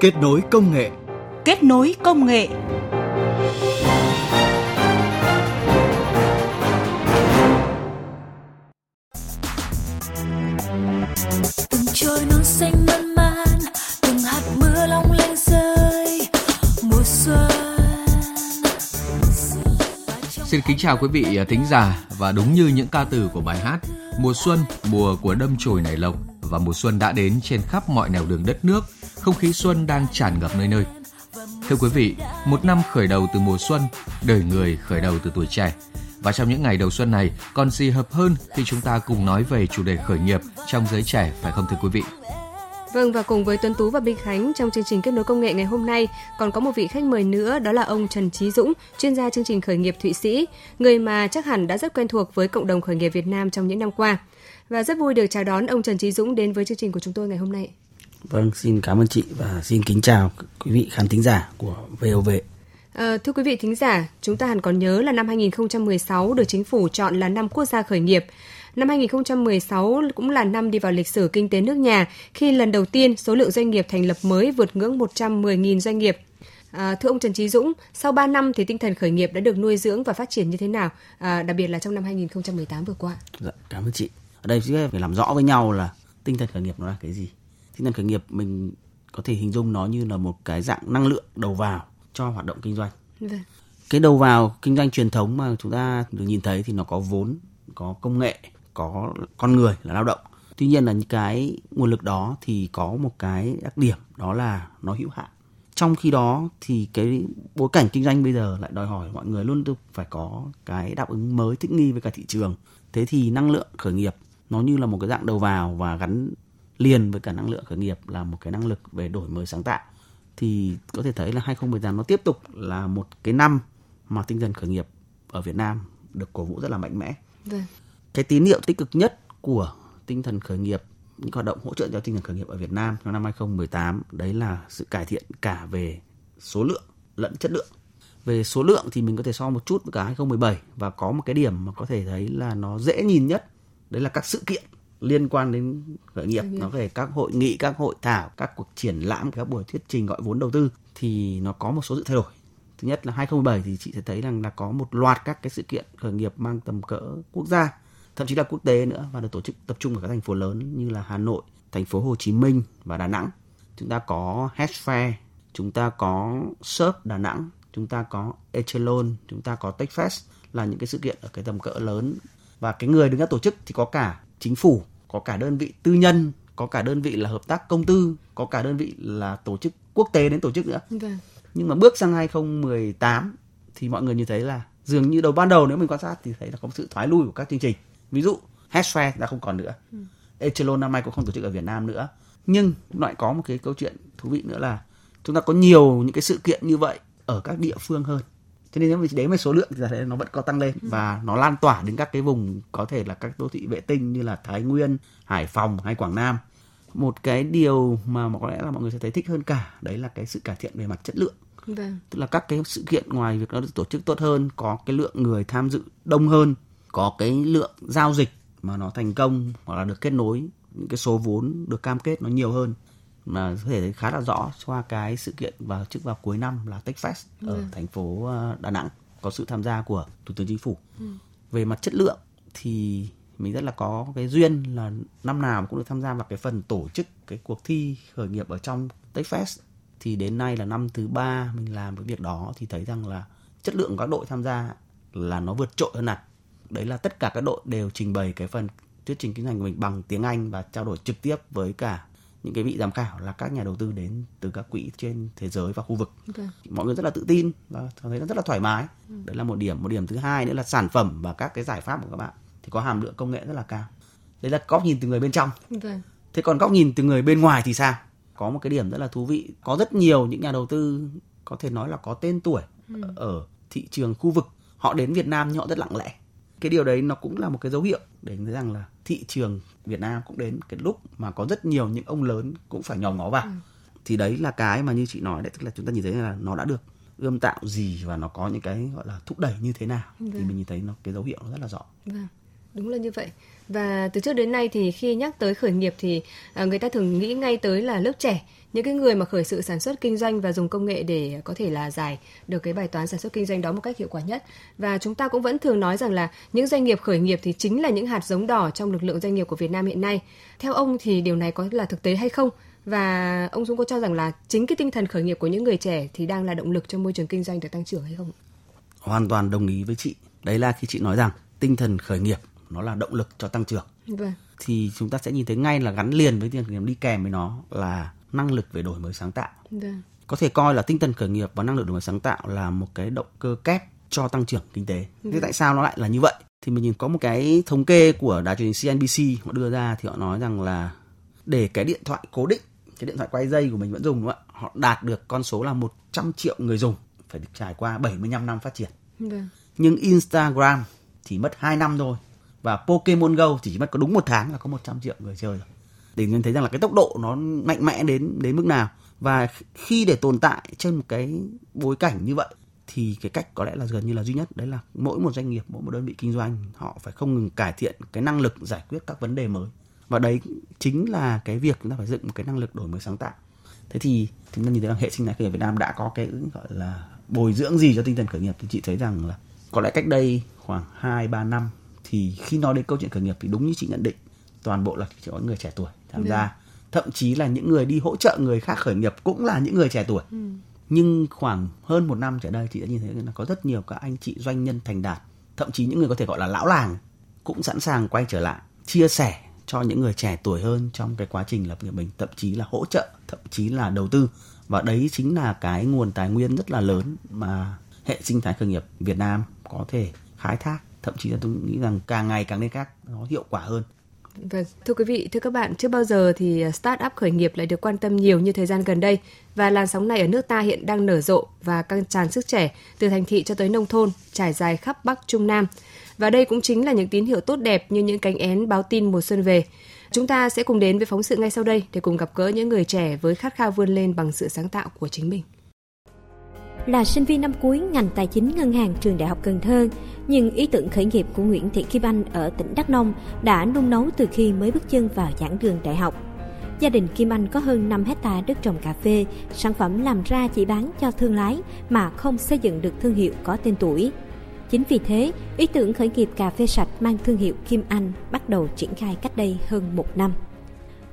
Kết nối công nghệ. Kết nối công nghệ. từng trôi non xanh mơn man từng hạt mưa long lanh rơi. Mùa xuân. Xin kính chào quý vị thính giả. Và đúng như những ca từ của bài hát Mùa xuân, mùa của đâm chồi nảy lộc. Và mùa xuân đã đến trên khắp mọi nẻo đường đất nước, không khí xuân đang tràn ngập nơi nơi. Thưa quý vị, một năm khởi đầu từ mùa xuân, đời người khởi đầu từ tuổi trẻ. Và trong những ngày đầu xuân này, còn gì hợp hơn khi chúng ta cùng nói về chủ đề khởi nghiệp trong giới trẻ phải không thưa quý vị? Vâng và cùng với Tuấn Tú và Minh Khánh trong chương trình kết nối công nghệ ngày hôm nay còn có một vị khách mời nữa đó là ông Trần Trí Dũng, chuyên gia chương trình khởi nghiệp Thụy Sĩ, người mà chắc hẳn đã rất quen thuộc với cộng đồng khởi nghiệp Việt Nam trong những năm qua. Và rất vui được chào đón ông Trần Trí Dũng đến với chương trình của chúng tôi ngày hôm nay. Vâng, xin cảm ơn chị và xin kính chào quý vị khán thính giả của VOV. À, thưa quý vị thính giả, chúng ta hẳn còn nhớ là năm 2016 được chính phủ chọn là năm quốc gia khởi nghiệp. Năm 2016 cũng là năm đi vào lịch sử kinh tế nước nhà khi lần đầu tiên số lượng doanh nghiệp thành lập mới vượt ngưỡng 110.000 doanh nghiệp. À, thưa ông Trần Trí Dũng, sau 3 năm thì tinh thần khởi nghiệp đã được nuôi dưỡng và phát triển như thế nào, à, đặc biệt là trong năm 2018 vừa qua? Dạ, cảm ơn chị. Ở đây chúng ta phải làm rõ với nhau là tinh thần khởi nghiệp nó là cái gì. Tinh thần khởi nghiệp mình có thể hình dung nó như là một cái dạng năng lượng đầu vào cho hoạt động kinh doanh. Vâng. Cái đầu vào kinh doanh truyền thống mà chúng ta được nhìn thấy thì nó có vốn, có công nghệ, có con người là lao động. Tuy nhiên là những cái nguồn lực đó thì có một cái đặc điểm đó là nó hữu hạn. Trong khi đó thì cái bối cảnh kinh doanh bây giờ lại đòi hỏi mọi người luôn được phải có cái đáp ứng mới thích nghi với cả thị trường. Thế thì năng lượng khởi nghiệp nó như là một cái dạng đầu vào và gắn liền với cả năng lượng khởi nghiệp là một cái năng lực về đổi mới sáng tạo thì có thể thấy là 2018 nó tiếp tục là một cái năm mà tinh thần khởi nghiệp ở Việt Nam được cổ vũ rất là mạnh mẽ. Vâng. Cái tín hiệu tích cực nhất của tinh thần khởi nghiệp những hoạt động hỗ trợ cho tinh thần khởi nghiệp ở Việt Nam trong năm 2018 đấy là sự cải thiện cả về số lượng lẫn chất lượng. Về số lượng thì mình có thể so một chút với cả 2017 và có một cái điểm mà có thể thấy là nó dễ nhìn nhất đấy là các sự kiện liên quan đến khởi nghiệp nó về các hội nghị các hội thảo các cuộc triển lãm các buổi thuyết trình gọi vốn đầu tư thì nó có một số sự thay đổi. Thứ nhất là 2017 thì chị sẽ thấy rằng là có một loạt các cái sự kiện khởi nghiệp mang tầm cỡ quốc gia thậm chí là quốc tế nữa và được tổ chức tập trung ở các thành phố lớn như là Hà Nội, thành phố Hồ Chí Minh và Đà Nẵng. Chúng ta có Hedge Fair, chúng ta có Surf Đà Nẵng, chúng ta có Echelon, chúng ta có TechFest là những cái sự kiện ở cái tầm cỡ lớn. Và cái người đứng ra tổ chức thì có cả chính phủ, có cả đơn vị tư nhân, có cả đơn vị là hợp tác công tư, có cả đơn vị là tổ chức quốc tế đến tổ chức nữa. Vâng. Nhưng mà bước sang 2018 thì mọi người như thấy là dường như đầu ban đầu nếu mình quan sát thì thấy là có sự thoái lui của các chương trình. Ví dụ Hedge Fair đã không còn nữa. Ừ. Echelon năm nay cũng không tổ chức ở Việt Nam nữa. Nhưng lại có một cái câu chuyện thú vị nữa là chúng ta có nhiều những cái sự kiện như vậy ở các địa phương hơn cho nên nếu mình đếm về số lượng thì thấy nó vẫn có tăng lên và nó lan tỏa đến các cái vùng có thể là các đô thị vệ tinh như là Thái Nguyên, Hải Phòng hay Quảng Nam. Một cái điều mà có lẽ là mọi người sẽ thấy thích hơn cả đấy là cái sự cải thiện về mặt chất lượng. Vâng. tức là các cái sự kiện ngoài việc nó được tổ chức tốt hơn có cái lượng người tham dự đông hơn có cái lượng giao dịch mà nó thành công hoặc là được kết nối những cái số vốn được cam kết nó nhiều hơn mà có thể thấy khá là rõ qua cái sự kiện vào trước vào cuối năm là TechFest ở Ừ. thành phố ờ, Đà Nẵng có sự tham gia của Thủ tướng Chính phủ. Về mặt chất lượng thì mình rất là có cái duyên là năm nào cũng được tham gia vào cái phần tổ chức cái cuộc thi khởi nghiệp ở trong TechFest thì đến nay là năm thứ ba mình làm cái việc đó thì thấy rằng là chất lượng của các đội tham gia là nó vượt trội hơn hẳn đấy là tất cả các đội đều trình bày cái phần thuyết trình kinh doanh của mình bằng tiếng Anh và trao đổi trực tiếp với cả những cái vị giám khảo là các nhà đầu tư đến từ các quỹ trên thế giới và khu vực. Vâng. mọi người rất là tự tin và thấy nó rất là thoải mái. Đấy là một điểm. Một điểm thứ hai nữa là sản phẩm và các cái giải pháp của các bạn. Thì có hàm lượng công nghệ rất là cao. Đấy là góc nhìn từ người bên trong. Vâng. thế còn góc nhìn từ người bên ngoài thì sao? Có một cái điểm rất là thú vị. Có rất nhiều những nhà đầu tư có thể nói là có tên tuổi ở thị trường khu vực. Họ đến Việt Nam nhưng họ rất lặng lẽ cái điều đấy nó cũng là một cái dấu hiệu để thấy rằng là thị trường Việt Nam cũng đến cái lúc mà có rất nhiều những ông lớn cũng phải nhòm ngó vào. Thì đấy là cái mà như chị nói đấy tức là chúng ta nhìn thấy là nó đã được ươm tạo gì và nó có những cái gọi là thúc đẩy như thế nào. Thì mình nhìn thấy nó cái dấu hiệu nó rất là rõ. Vâng. Đúng là như vậy. Và từ trước đến nay thì khi nhắc tới khởi nghiệp thì à, người ta thường nghĩ ngay tới là lớp trẻ, những cái người mà khởi sự sản xuất kinh doanh và dùng công nghệ để có thể là giải được cái bài toán sản xuất kinh doanh đó một cách hiệu quả nhất. Và chúng ta cũng vẫn thường nói rằng là những doanh nghiệp khởi nghiệp thì chính là những hạt giống đỏ trong lực lượng doanh nghiệp của Việt Nam hiện nay. Theo ông thì điều này có là thực tế hay không? Và ông Dũng có cho rằng là chính cái tinh thần khởi nghiệp của những người trẻ thì đang là động lực cho môi trường kinh doanh được tăng trưởng hay không? Hoàn toàn đồng ý với chị. Đấy là khi chị nói rằng tinh thần khởi nghiệp nó là động lực cho tăng trưởng. Vâng. Thì chúng ta sẽ nhìn thấy ngay là gắn liền với nghiệp đi kèm với nó là năng lực về đổi mới sáng tạo. Vâng. Có thể coi là tinh thần khởi nghiệp và năng lực đổi mới sáng tạo là một cái động cơ kép cho tăng trưởng kinh tế. Thế tại sao nó lại là như vậy? Thì mình nhìn có một cái thống kê của đài truyền hình CNBC họ đưa ra thì họ nói rằng là để cái điện thoại cố định, cái điện thoại quay dây của mình vẫn dùng đúng không ạ? Họ đạt được con số là 100 triệu người dùng phải được trải qua 75 năm phát triển. Vâng. Nhưng Instagram chỉ mất 2 năm thôi và Pokemon Go thì chỉ mất có đúng một tháng là có 100 triệu người chơi rồi. Để nhìn thấy rằng là cái tốc độ nó mạnh mẽ đến đến mức nào. Và khi để tồn tại trên một cái bối cảnh như vậy, thì cái cách có lẽ là gần như là duy nhất. Đấy là mỗi một doanh nghiệp, mỗi một đơn vị kinh doanh, họ phải không ngừng cải thiện cái năng lực giải quyết các vấn đề mới. Và đấy chính là cái việc chúng ta phải dựng một cái năng lực đổi mới sáng tạo. Thế thì chúng ta nhìn thấy rằng hệ sinh thái khởi nghiệp Việt Nam đã có cái, gọi là, bồi dưỡng gì cho tinh thần khởi nghiệp. Thì chị thấy rằng là có lẽ cách đây khoảng 2 3 năm thì khi nói đến câu chuyện khởi nghiệp thì đúng như chị nhận định toàn bộ là chỉ có người trẻ tuổi tham gia. Thậm chí là những người đi hỗ trợ người khác khởi nghiệp cũng là những người trẻ tuổi. Nhưng khoảng hơn một năm trở đây chị đã nhìn thấy là có rất nhiều các anh chị doanh nhân thành đạt thậm chí những người có thể gọi là lão làng cũng sẵn sàng quay trở lại chia sẻ cho những người trẻ tuổi hơn trong cái quá trình lập nghiệp mình thậm chí là hỗ trợ thậm chí là đầu tư. Và đấy chính là cái nguồn tài nguyên rất là lớn mà hệ sinh thái khởi nghiệp Việt Nam có thể khai thác thậm chí là tôi nghĩ rằng càng ngày càng nên các nó hiệu quả hơn Vâng, thưa quý vị, thưa các bạn, chưa bao giờ thì à, start-up khởi nghiệp lại được quan tâm nhiều như thời gian gần đây và làn sóng này ở nước ta hiện đang nở rộ và căng tràn sức trẻ từ thành thị cho tới nông thôn, trải dài khắp Bắc Trung Nam. Và đây cũng chính là những tín hiệu tốt đẹp như những cánh én báo tin mùa xuân về. Chúng ta sẽ cùng đến với phóng sự ngay sau đây để cùng gặp gỡ những người trẻ với khát khao vươn lên bằng sự sáng tạo của chính mình. Là sinh viên năm cuối ngành tài chính ngân hàng trường Đại học Cần Thơ, nhưng ý tưởng khởi nghiệp của Nguyễn Thị Kim Anh ở tỉnh Đắk Nông đã nung nấu từ khi mới bước chân vào giảng đường đại học. Gia đình Kim Anh có hơn 5 hecta đất trồng cà phê, sản phẩm làm ra chỉ bán cho thương lái mà không xây dựng được thương hiệu có tên tuổi. Chính vì thế, ý tưởng khởi nghiệp cà phê sạch mang thương hiệu Kim Anh bắt đầu triển khai cách đây hơn một năm.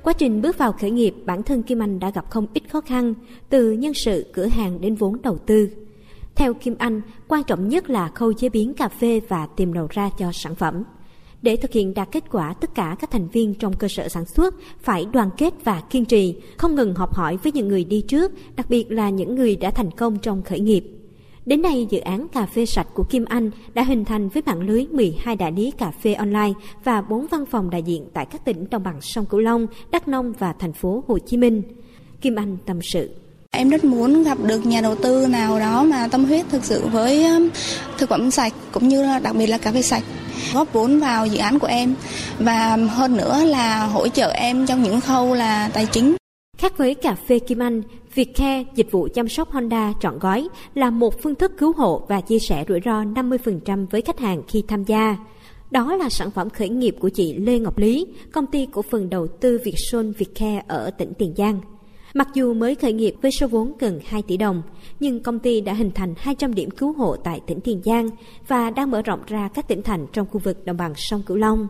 Quá trình bước vào khởi nghiệp, bản thân Kim Anh đã gặp không ít khó khăn, từ nhân sự, cửa hàng đến vốn đầu tư. Theo Kim Anh, quan trọng nhất là khâu chế biến cà phê và tìm đầu ra cho sản phẩm. Để thực hiện đạt kết quả, tất cả các thành viên trong cơ sở sản xuất phải đoàn kết và kiên trì, không ngừng học hỏi với những người đi trước, đặc biệt là những người đã thành công trong khởi nghiệp. Đến nay, dự án cà phê sạch của Kim Anh đã hình thành với mạng lưới 12 đại lý cà phê online và 4 văn phòng đại diện tại các tỉnh đồng bằng sông Cửu Long, Đắk Nông và thành phố Hồ Chí Minh. Kim Anh tâm sự. Em rất muốn gặp được nhà đầu tư nào đó mà tâm huyết thực sự với um, thực phẩm sạch cũng như đặc biệt là cà phê sạch góp vốn vào dự án của em và hơn nữa là hỗ trợ em trong những khâu là tài chính Khác với cà phê Kim Anh, Vietcare, dịch vụ chăm sóc Honda trọn gói, là một phương thức cứu hộ và chia sẻ rủi ro 50% với khách hàng khi tham gia. Đó là sản phẩm khởi nghiệp của chị Lê Ngọc Lý, công ty cổ phần đầu tư Vietson Vietcare ở tỉnh Tiền Giang. Mặc dù mới khởi nghiệp với số vốn gần 2 tỷ đồng, nhưng công ty đã hình thành 200 điểm cứu hộ tại tỉnh Tiền Giang và đang mở rộng ra các tỉnh thành trong khu vực đồng bằng sông Cửu Long.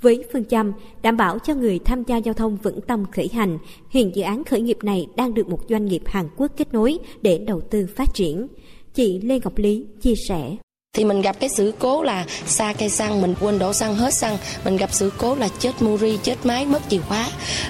Với phương châm đảm bảo cho người tham gia giao thông vững tâm khởi hành, hiện dự án khởi nghiệp này đang được một doanh nghiệp Hàn Quốc kết nối để đầu tư phát triển. Chị Lê Ngọc Lý chia sẻ thì mình gặp cái sự cố là xa cây xăng, mình quên đổ xăng hết xăng. Mình gặp sự cố là chết muri chết máy, mất chìa khóa.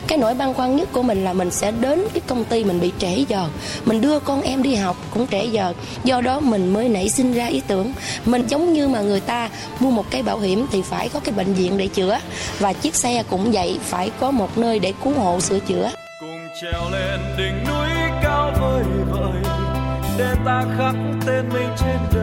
Cái nỗi băn khoăn nhất của mình là mình sẽ đến cái công ty mình bị trễ giờ. Mình đưa con em đi học cũng trễ giờ. Do đó mình mới nảy sinh ra ý tưởng. Mình giống như mà người ta mua một cái bảo hiểm thì phải có cái bệnh viện để chữa. Và chiếc xe cũng vậy, phải có một nơi để cứu hộ, sửa chữa. Cùng trèo lên đỉnh núi cao vời vợi để ta khắc tên mình trên đời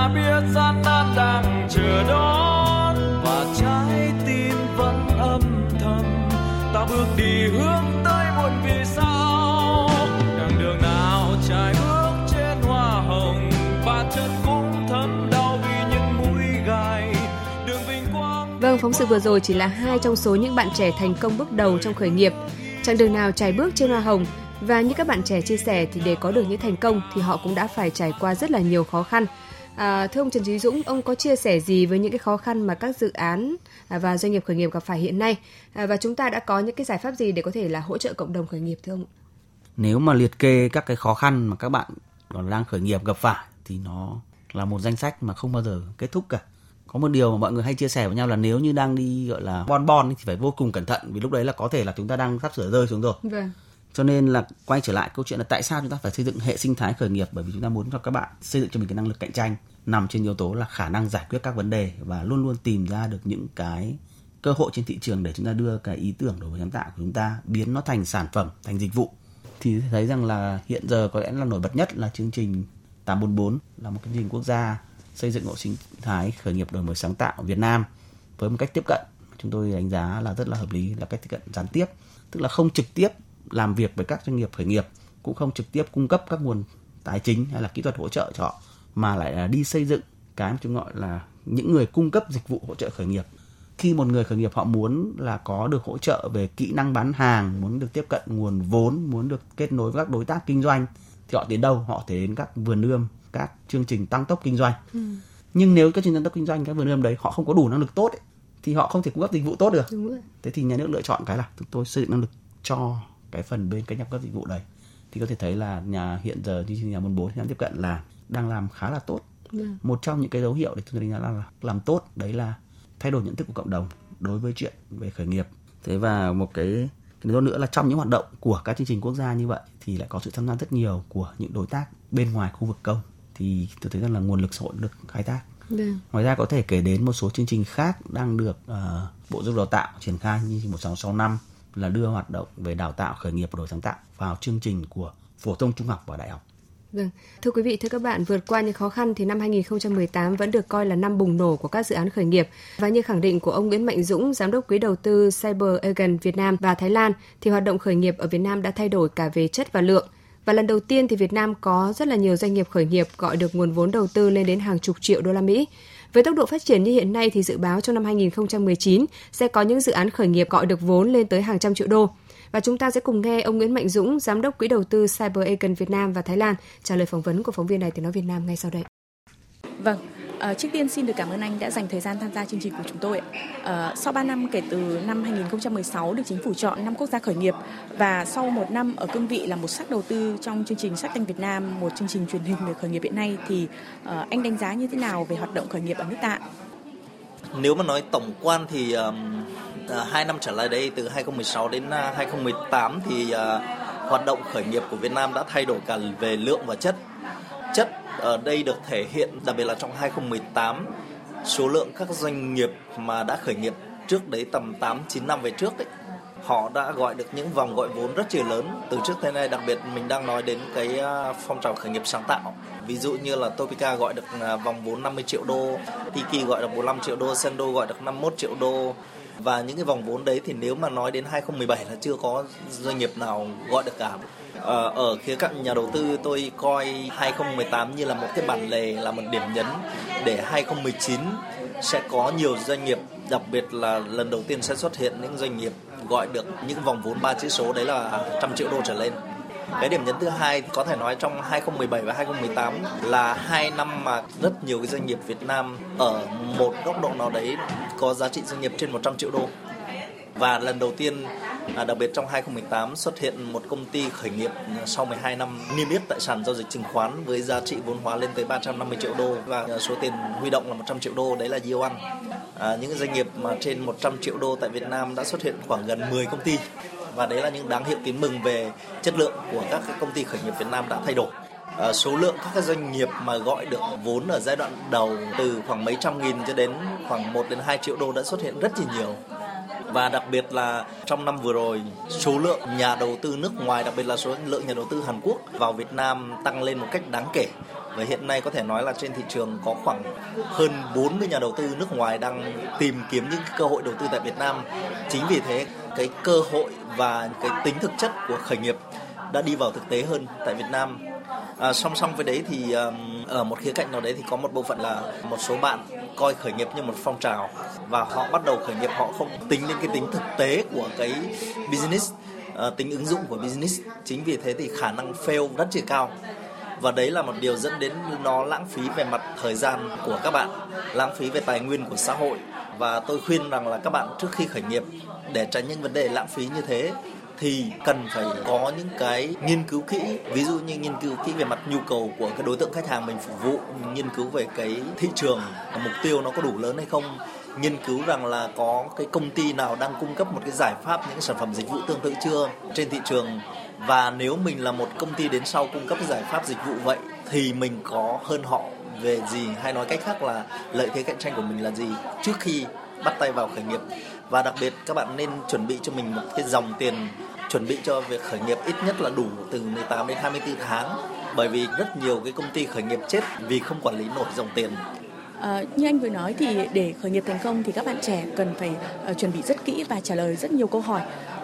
ta biết gian nan đang chờ đón. Và trái tim vẫn âm thầm. Ta bước đi hướng tới muôn vì sao. Đằng đường nào trải bước trên hoa hồng. Và chân cũng thấm đau vì những mũi gai. Đường vinh quang vâng phóng sự vừa rồi chỉ là hai trong số những bạn trẻ thành công bước đầu trong khởi nghiệp. Chặng đường nào trải bước trên hoa hồng? Và như các bạn trẻ chia sẻ thì để có được những thành công thì họ cũng đã phải trải qua rất là nhiều khó khăn. À, thưa ông Trần Trí Dũng, ông có chia sẻ gì với những cái khó khăn mà các dự án à, và doanh nghiệp khởi nghiệp gặp phải hiện nay à, và chúng ta đã có những cái giải pháp gì để có thể là hỗ trợ cộng đồng khởi nghiệp thưa ông? Nếu mà liệt kê các cái khó khăn mà các bạn còn đang khởi nghiệp gặp phải thì nó là một danh sách mà không bao giờ kết thúc cả có một điều mà mọi người hay chia sẻ với nhau là nếu như đang đi gọi là bon bon thì phải vô cùng cẩn thận vì lúc đấy là có thể là chúng ta đang sắp sửa rơi xuống rồi. Vâng. Cho nên là quay trở lại câu chuyện là tại sao chúng ta phải xây dựng hệ sinh thái khởi nghiệp bởi vì chúng ta muốn cho các bạn xây dựng cho mình cái năng lực cạnh tranh nằm trên yếu tố là khả năng giải quyết các vấn đề và luôn luôn tìm ra được những cái cơ hội trên thị trường để chúng ta đưa cái ý tưởng đổi mới sáng tạo của chúng ta biến nó thành sản phẩm, thành dịch vụ. Thì thấy rằng là hiện giờ có lẽ là nổi bật nhất là chương trình 844 là một cái chương trình quốc gia xây dựng hệ sinh thái khởi nghiệp đổi mới sáng tạo ở Việt Nam với một cách tiếp cận chúng tôi đánh giá là rất là hợp lý là cách tiếp cận gián tiếp tức là không trực tiếp làm việc với các doanh nghiệp khởi nghiệp cũng không trực tiếp cung cấp các nguồn tài chính hay là kỹ thuật hỗ trợ cho họ mà lại là đi xây dựng cái mà chúng gọi là những người cung cấp dịch vụ hỗ trợ khởi nghiệp. Khi một người khởi nghiệp họ muốn là có được hỗ trợ về kỹ năng bán hàng muốn được tiếp cận nguồn vốn muốn được kết nối với các đối tác kinh doanh thì họ đến đâu? Họ đến các vườn ươm các chương trình tăng tốc kinh doanh. Ừ. nhưng nếu các chương trình tăng tốc kinh doanh các vườn ươm đấy họ không có đủ năng lực tốt ấy, thì họ không thể cung cấp dịch vụ tốt được. Thế thì nhà nước lựa chọn cái là chúng tôi xây dựng năng lực cho cái phần bên cái nhập cấp dịch vụ đấy thì có thể thấy là nhà hiện giờ như nhà môn bốn tiếp cận là đang làm khá là tốt yeah. Vâng. một trong những cái dấu hiệu để chúng tôi đánh giá là làm tốt đấy là thay đổi nhận thức của cộng đồng đối với chuyện về khởi nghiệp thế và một cái cái nữa là trong những hoạt động của các chương trình quốc gia như vậy thì lại có sự tham gia rất nhiều của những đối tác bên ngoài khu vực công thì tôi thấy rằng là nguồn lực xã hội được khai thác được. Vâng. Ngoài ra có thể kể đến một số chương trình khác đang được uh, Bộ Giáo dục Đào tạo triển khai như 1665 là đưa hoạt động về đào tạo khởi nghiệp và đổi sáng tạo vào chương trình của phổ thông trung học và đại học. Vâng, thưa quý vị, thưa các bạn, vượt qua những khó khăn thì năm 2018 vẫn được coi là năm bùng nổ của các dự án khởi nghiệp. Và như khẳng định của ông Nguyễn Mạnh Dũng, giám đốc quỹ đầu tư Cyber Agent Việt Nam và Thái Lan, thì hoạt động khởi nghiệp ở Việt Nam đã thay đổi cả về chất và lượng. Và lần đầu tiên thì Việt Nam có rất là nhiều doanh nghiệp khởi nghiệp gọi được nguồn vốn đầu tư lên đến hàng chục triệu đô la Mỹ. Với tốc độ phát triển như hiện nay thì dự báo trong năm 2019 sẽ có những dự án khởi nghiệp gọi được vốn lên tới hàng trăm triệu đô. Và chúng ta sẽ cùng nghe ông Nguyễn Mạnh Dũng, giám đốc quỹ đầu tư Cyber Agent Việt Nam và Thái Lan trả lời phỏng vấn của phóng viên Đài Tiếng nói Việt Nam ngay sau đây. Vâng, À, trước tiên xin được cảm ơn anh đã dành thời gian tham gia chương trình của chúng tôi. À, sau 3 năm kể từ năm 2016 được chính phủ chọn năm quốc gia khởi nghiệp và sau một năm ở cương vị là một sắc đầu tư trong chương trình Sắc Thanh Việt Nam, một chương trình truyền hình về khởi nghiệp hiện nay thì à, anh đánh giá như thế nào về hoạt động khởi nghiệp ở nước ta? Nếu mà nói tổng quan thì um, hai năm trở lại đây từ 2016 đến 2018 thì uh, hoạt động khởi nghiệp của Việt Nam đã thay đổi cả về lượng và chất. Ở đây được thể hiện đặc biệt là trong 2018 số lượng các doanh nghiệp mà đã khởi nghiệp trước đấy tầm 8 9 năm về trước đấy họ đã gọi được những vòng gọi vốn rất là lớn. Từ trước tới nay, đặc biệt mình đang nói đến cái à, phong trào khởi nghiệp sáng tạo. Ví dụ như là Topica gọi được à, vòng vốn 50 triệu đô, Tiki gọi được 45 triệu đô, Sendo gọi được 51 triệu đô và những cái vòng vốn đấy thì nếu mà nói đến 2017 là chưa có doanh nghiệp nào gọi được cả. Ờ, ở khía cạnh nhà đầu tư tôi coi 2018 như là một cái bản lề là một điểm nhấn để 2019 sẽ có nhiều doanh nghiệp đặc biệt là lần đầu tiên sẽ xuất hiện những doanh nghiệp gọi được những vòng vốn ba chữ số đấy là trăm triệu đô trở lên. Cái điểm nhấn thứ hai có thể nói trong 2017 và 2018 là hai năm mà rất nhiều cái doanh nghiệp Việt Nam ở một góc độ nào đấy có giá trị doanh nghiệp trên 100 triệu đô và lần đầu tiên à, đặc biệt trong 2018 xuất hiện một công ty khởi nghiệp sau 12 năm niêm yết tại sàn giao dịch chứng khoán với giá trị vốn hóa lên tới 350 triệu đô và à, số tiền huy động là 100 triệu đô đấy là Yeoan. À, những doanh nghiệp mà trên 100 triệu đô tại Việt Nam đã xuất hiện khoảng gần 10 công ty và đấy là những đáng hiệu tín mừng về chất lượng của các công ty khởi nghiệp Việt Nam đã thay đổi. Ờ, số lượng các doanh nghiệp mà gọi được vốn ở giai đoạn đầu từ khoảng mấy trăm nghìn cho đến khoảng 1 đến 2 triệu đô đã xuất hiện rất là nhiều và đặc biệt là trong năm vừa rồi, số lượng nhà đầu tư nước ngoài, đặc biệt là số lượng nhà đầu tư Hàn Quốc vào Việt Nam tăng lên một cách đáng kể và hiện nay có thể nói là trên thị trường có khoảng hơn 40 nhà đầu tư nước ngoài đang tìm kiếm những cơ hội đầu tư tại Việt Nam. Chính vì thế, cái cơ hội và cái tính thực chất của khởi nghiệp đã đi vào thực tế hơn tại Việt Nam. À, song song với đấy thì um, ở một khía cạnh nào đấy thì có một bộ phận là một số bạn coi khởi nghiệp như một phong trào và họ bắt đầu khởi nghiệp họ không tính đến cái tính thực tế của cái business uh, tính ứng dụng của business. Chính vì thế thì khả năng fail rất là cao. Và đấy là một điều dẫn đến nó lãng phí về mặt thời gian của các bạn lãng phí về tài nguyên của xã hội. Và tôi khuyên rằng là các bạn trước khi khởi nghiệp để tránh những vấn đề lãng phí như thế thì cần phải có những cái nghiên cứu kỹ. Ví dụ như nghiên cứu kỹ về mặt nhu cầu của cái đối tượng khách hàng mình phục vụ, nghiên cứu về cái thị trường, mục tiêu nó có đủ lớn hay không, nghiên cứu rằng là có cái công ty nào đang cung cấp một cái giải pháp, những cái sản phẩm dịch vụ tương tự chưa trên thị trường. Và nếu mình là một công ty đến sau cung cấp giải pháp dịch vụ vậy, thì mình có hơn họ về gì? Hay nói cách khác là lợi thế cạnh tranh của mình là gì? Trước khi bắt tay vào khởi nghiệp. Và đặc biệt các bạn nên chuẩn bị cho mình một cái dòng tiền chuẩn bị cho việc khởi nghiệp ít nhất là đủ từ 18 đến 24 tháng bởi vì rất nhiều cái công ty khởi nghiệp chết vì không quản lý nổi dòng tiền À, như anh vừa nói thì để khởi nghiệp thành công thì các bạn trẻ cần phải uh, chuẩn bị rất kỹ và trả lời rất nhiều câu hỏi.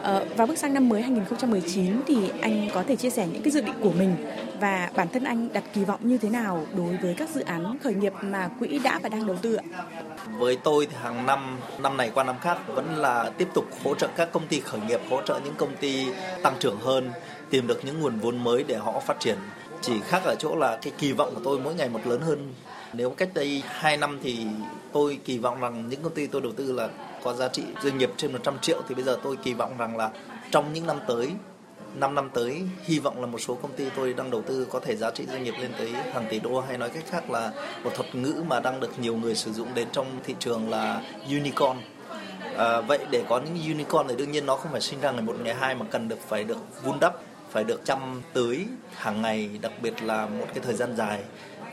Ờ, và bước sang năm mới 2019 thì anh có thể chia sẻ những cái dự định của mình và bản thân anh đặt kỳ vọng như thế nào đối với các dự án khởi nghiệp mà quỹ đã và đang đầu tư ạ? Với tôi thì hàng năm, năm này qua năm khác vẫn là tiếp tục hỗ trợ các công ty khởi nghiệp, hỗ trợ những công ty tăng trưởng hơn, tìm được những nguồn vốn mới để họ phát triển. Chỉ khác ở chỗ là cái kỳ vọng của tôi mỗi ngày một lớn hơn nếu cách đây 2 năm thì tôi kỳ vọng rằng những công ty tôi đầu tư là có giá trị doanh nghiệp trên 100 triệu thì bây giờ tôi kỳ vọng rằng là trong những năm tới 5 năm tới hy vọng là một số công ty tôi đang đầu tư có thể giá trị doanh nghiệp lên tới hàng tỷ đô hay nói cách khác là một thuật ngữ mà đang được nhiều người sử dụng đến trong thị trường là unicorn. À, vậy để có những unicorn thì đương nhiên nó không phải sinh ra ngày một ngày hai mà cần được phải được vun đắp phải được chăm tưới hàng ngày đặc biệt là một cái thời gian dài.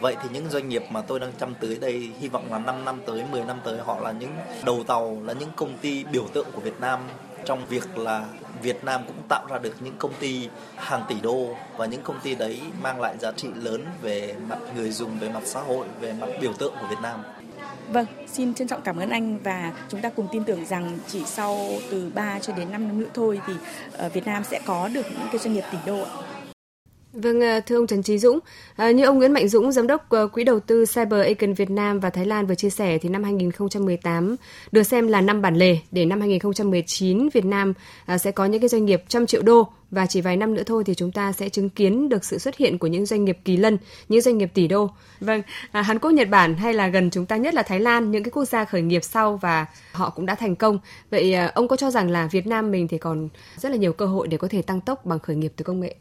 Vậy thì những doanh nghiệp mà tôi đang chăm tới đây hy vọng là 5 năm tới, 10 năm tới họ là những đầu tàu, là những công ty biểu tượng của Việt Nam trong việc là Việt Nam cũng tạo ra được những công ty hàng tỷ đô và những công ty đấy mang lại giá trị lớn về mặt người dùng, về mặt xã hội, về mặt biểu tượng của Việt Nam. Vâng, xin trân trọng cảm ơn anh và chúng ta cùng tin tưởng rằng chỉ sau từ 3 cho đến 5 năm nữa thôi thì ờ, Việt Nam sẽ có được những cái doanh nghiệp tỷ đô ạ. Vâng, à, thưa ông Trần Trí Dũng, à, như ông Nguyễn Mạnh Dũng, giám đốc ờ, quỹ đầu tư Cyber Econ Việt Nam và Thái Lan vừa chia sẻ thì năm 2018 được xem là năm bản lề để năm 2019 Việt Nam à, sẽ có những cái doanh nghiệp trăm triệu đô và chỉ vài năm nữa thôi thì chúng ta sẽ chứng kiến được sự xuất hiện của những doanh nghiệp kỳ lân, những doanh nghiệp tỷ đô. Vâng, à, Hàn Quốc, Nhật Bản hay là gần chúng ta nhất là Thái Lan, những cái quốc gia khởi nghiệp sau và họ cũng đã thành công. Vậy ông có cho rằng là Việt Nam mình thì còn rất là nhiều cơ hội để có thể tăng tốc bằng khởi nghiệp từ công nghệ?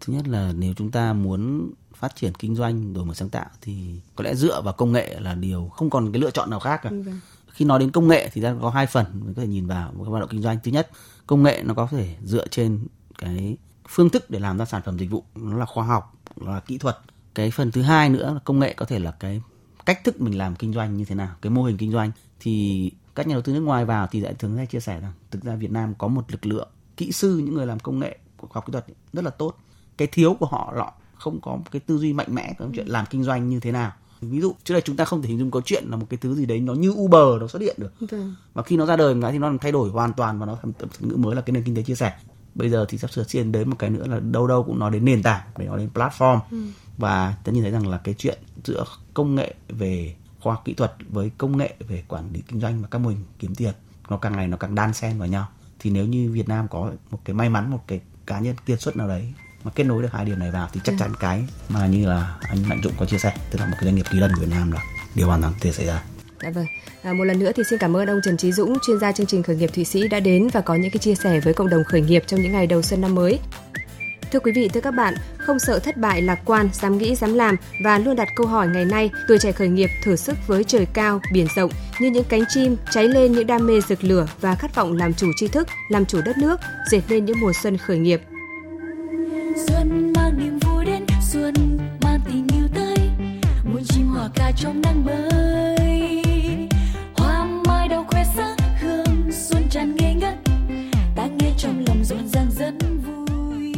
Thứ nhất là nếu chúng ta muốn phát triển kinh doanh đổi mới sáng tạo thì có lẽ dựa vào công nghệ là điều không còn cái lựa chọn nào khác cả. Vâng. Khi nói đến công nghệ thì ta có hai phần mình có thể nhìn vào một cái hoạt động kinh doanh. Thứ nhất, công nghệ nó có thể dựa trên cái phương thức để làm ra sản phẩm dịch vụ, nó là khoa học, nó là kỹ thuật. Cái phần thứ hai nữa là công nghệ có thể là cái cách thức mình làm kinh doanh như thế nào, cái mô hình kinh doanh thì các nhà đầu tư nước ngoài vào thì lại thường hay chia sẻ rằng thực ra Việt Nam có một lực lượng kỹ sư những người làm công nghệ của khoa học kỹ thuật rất là tốt cái thiếu của họ là không có một cái tư duy mạnh mẽ trong chuyện làm kinh doanh như thế nào. Ví dụ trước đây chúng ta không thể hình dung câu chuyện là một cái thứ gì đấy nó như Uber nó xuất hiện được. Vâng. và khi nó ra đời thì nó làm thay đổi hoàn toàn và nó thành thuật ngữ mới là cái nền kinh tế chia sẻ. Bây giờ thì sắp sửa xuyên đến một cái nữa là đâu đâu cũng nói đến nền tảng để nói đến platform. Ừ. và ta nhìn thấy rằng là cái chuyện giữa công nghệ về khoa kỹ thuật với công nghệ về quản lý kinh doanh và các mô hình kiếm tiền nó càng ngày nó càng đan xen vào nhau. Thì nếu như Việt Nam có một cái may mắn một cái cá nhân kiệt xuất nào đấy mà kết nối được hai điều này vào thì chắc ừ. chắn cái mà như là anh Mạnh Dũng có chia sẻ tức là một cái doanh nghiệp kỳ lân của Việt Nam là điều hoàn toàn có thể xảy ra. Dạ vâng. À, một lần nữa thì xin cảm ơn ông Trần Trí Dũng, chuyên gia chương trình khởi nghiệp Thụy Sĩ đã đến và có những cái chia sẻ với cộng đồng khởi nghiệp trong những ngày đầu xuân năm mới. Thưa quý vị, thưa các bạn, không sợ thất bại, lạc quan, dám nghĩ, dám làm và luôn đặt câu hỏi ngày nay, tuổi trẻ khởi nghiệp thử sức với trời cao, biển rộng như những cánh chim cháy lên những đam mê rực lửa và khát vọng làm chủ tri thức, làm chủ đất nước, dệt nên những mùa xuân khởi nghiệp xuân mang niềm vui đến xuân mang tình yêu tới muôn chim hòa ca trong nắng mới hoa mai đào khoe sắc hương xuân tràn ngây ngất ta nghe trong lòng rộn ràng rất vui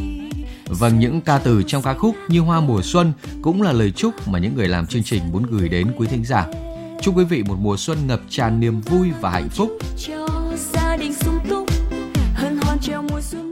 Vâng, những ca từ trong ca khúc như Hoa mùa xuân cũng là lời chúc mà những người làm chương trình muốn gửi đến quý thính giả. Chúc quý vị một mùa xuân ngập tràn niềm vui và hạnh phúc. Cho gia đình sung túc, hân hoan treo mùa xuân